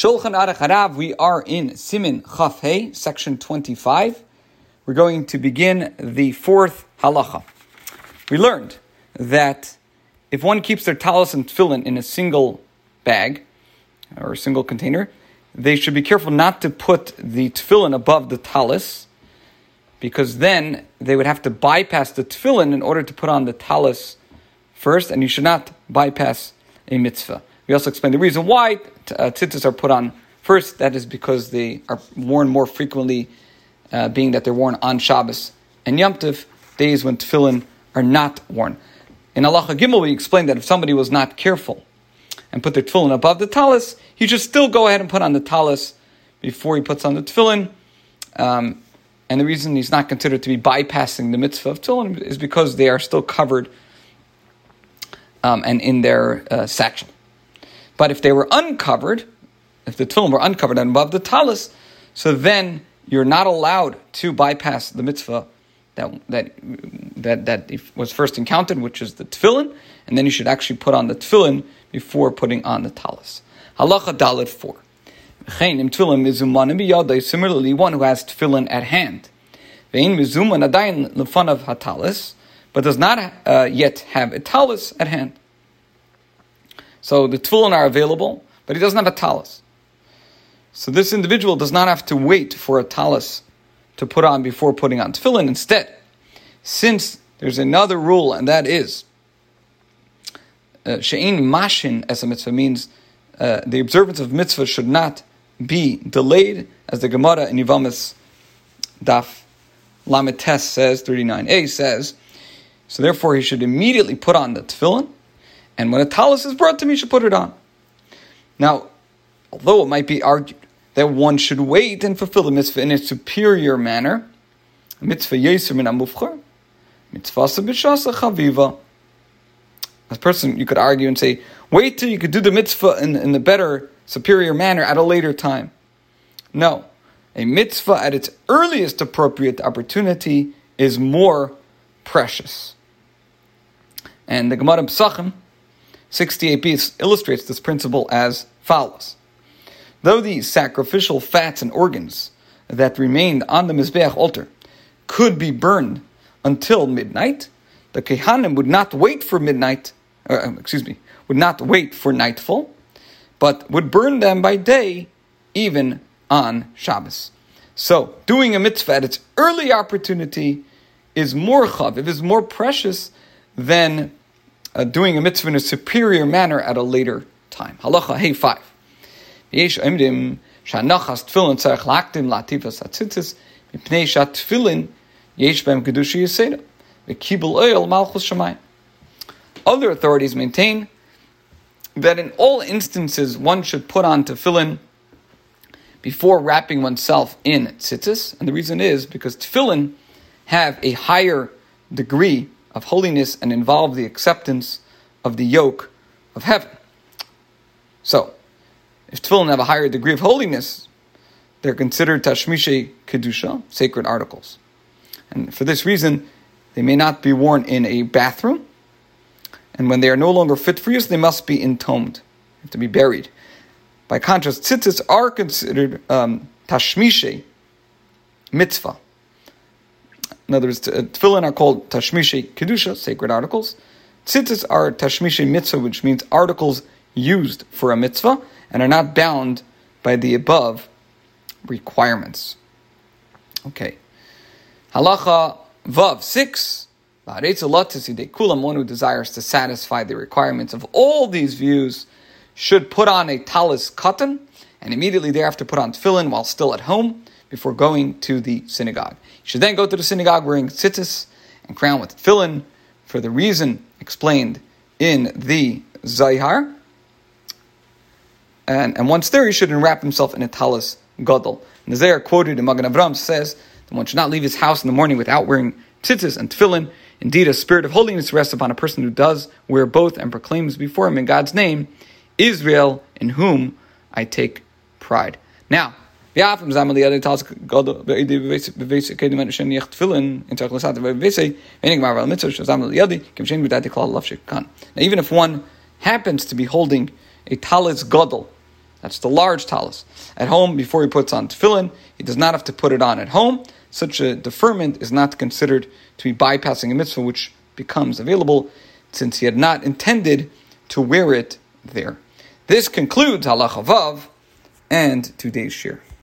Shulchan Aruch Harav, we are in Simin Chaf Hey, section 25. We're going to begin the fourth halacha. We learned that if one keeps their talis and tefillin in a single bag or a single container, they should be careful not to put the tefillin above the talis, because then they would have to bypass the tefillin in order to put on the talis first, and you should not bypass a mitzvah. We also explained the reason why uh, tzitzis are put on first. That is because they are worn more frequently, uh, being that they're worn on Shabbos and Yom Tov, days when tefillin are not worn. In Allah Gimel, we explained that if somebody was not careful and put their tefillin above the talis, he should still go ahead and put on the talis before he puts on the tefillin. Um, and the reason he's not considered to be bypassing the mitzvah of tefillin is because they are still covered um, and in their uh, satchel. But if they were uncovered, if the tefillin were uncovered and above the talis, so then you're not allowed to bypass the mitzvah that that that that was first encountered, which is the tefillin, and then you should actually put on the tefillin before putting on the talis. Halacha daled four. Similarly, one who has tefillin at hand, but does not uh, yet have a talis at hand. So the tefillin are available, but he doesn't have a talis. So this individual does not have to wait for a talis to put on before putting on tefillin. Instead, since there's another rule, and that is uh, she'in mashin as a mitzvah means uh, the observance of mitzvah should not be delayed, as the Gemara in Yivamis Daf Lamites says, 39a says. So therefore, he should immediately put on the tefillin and when a talis is brought to me, you should put it on. Now, although it might be argued that one should wait and fulfill the mitzvah in a superior manner, mitzvah yeser min amufcher, mitzvah b'shasa chaviva. As a person, you could argue and say, wait till you could do the mitzvah in, in the better, superior manner at a later time. No. A mitzvah at its earliest appropriate opportunity is more precious. And the Gemara Pesachim 68b illustrates this principle as follows. Though the sacrificial fats and organs that remained on the Mizbeach altar could be burned until midnight, the Kehanim would not wait for midnight, uh, um, excuse me, would not wait for nightfall, but would burn them by day, even on Shabbos. So, doing a mitzvah at its early opportunity is more chaviv, is more precious than uh, doing a mitzvah in a superior manner at a later time. Halacha hey five. Other authorities maintain that in all instances one should put on tefillin before wrapping oneself in tzitzis, and the reason is because tefillin have a higher degree of holiness and involve the acceptance of the yoke of heaven. So, if tefillin have a higher degree of holiness, they're considered tashmishe kedusha, sacred articles. And for this reason, they may not be worn in a bathroom. And when they are no longer fit for use, they must be entombed, have to be buried. By contrast, tzitzis are considered um, mitzvah. In other words, uh, tefillin are called tashmishe kedusha, sacred articles. Tzitzis are tashmishe mitzvah, which means articles used for a mitzvah and are not bound by the above requirements. Okay. Halacha Vav 6. One who desires to satisfy the requirements of all these views should put on a talis katan and immediately thereafter put on tefillin while still at home before going to the synagogue. You should then go to the synagogue wearing tzitzis and crown with tefillin for the reason explained in the Zohar. And, and once there, he should enwrap himself in a talis gadol. And the Zohar quoted in Magen Avram says that one should not leave his house in the morning without wearing tzitzis and tefillin. Indeed, a spirit of holiness rests upon a person who does wear both and proclaims before him in God's name, Israel, in whom I take pride. Now, the other in the yadi kim. Now even if one happens to be holding a talis gadol That's the large talis. At home, before he puts on tefillin, he does not have to put it on at home. Such a deferment is not considered to be bypassing a mitzvah which becomes available since he had not intended to wear it there. This concludes Halacha Vav and today's shiur.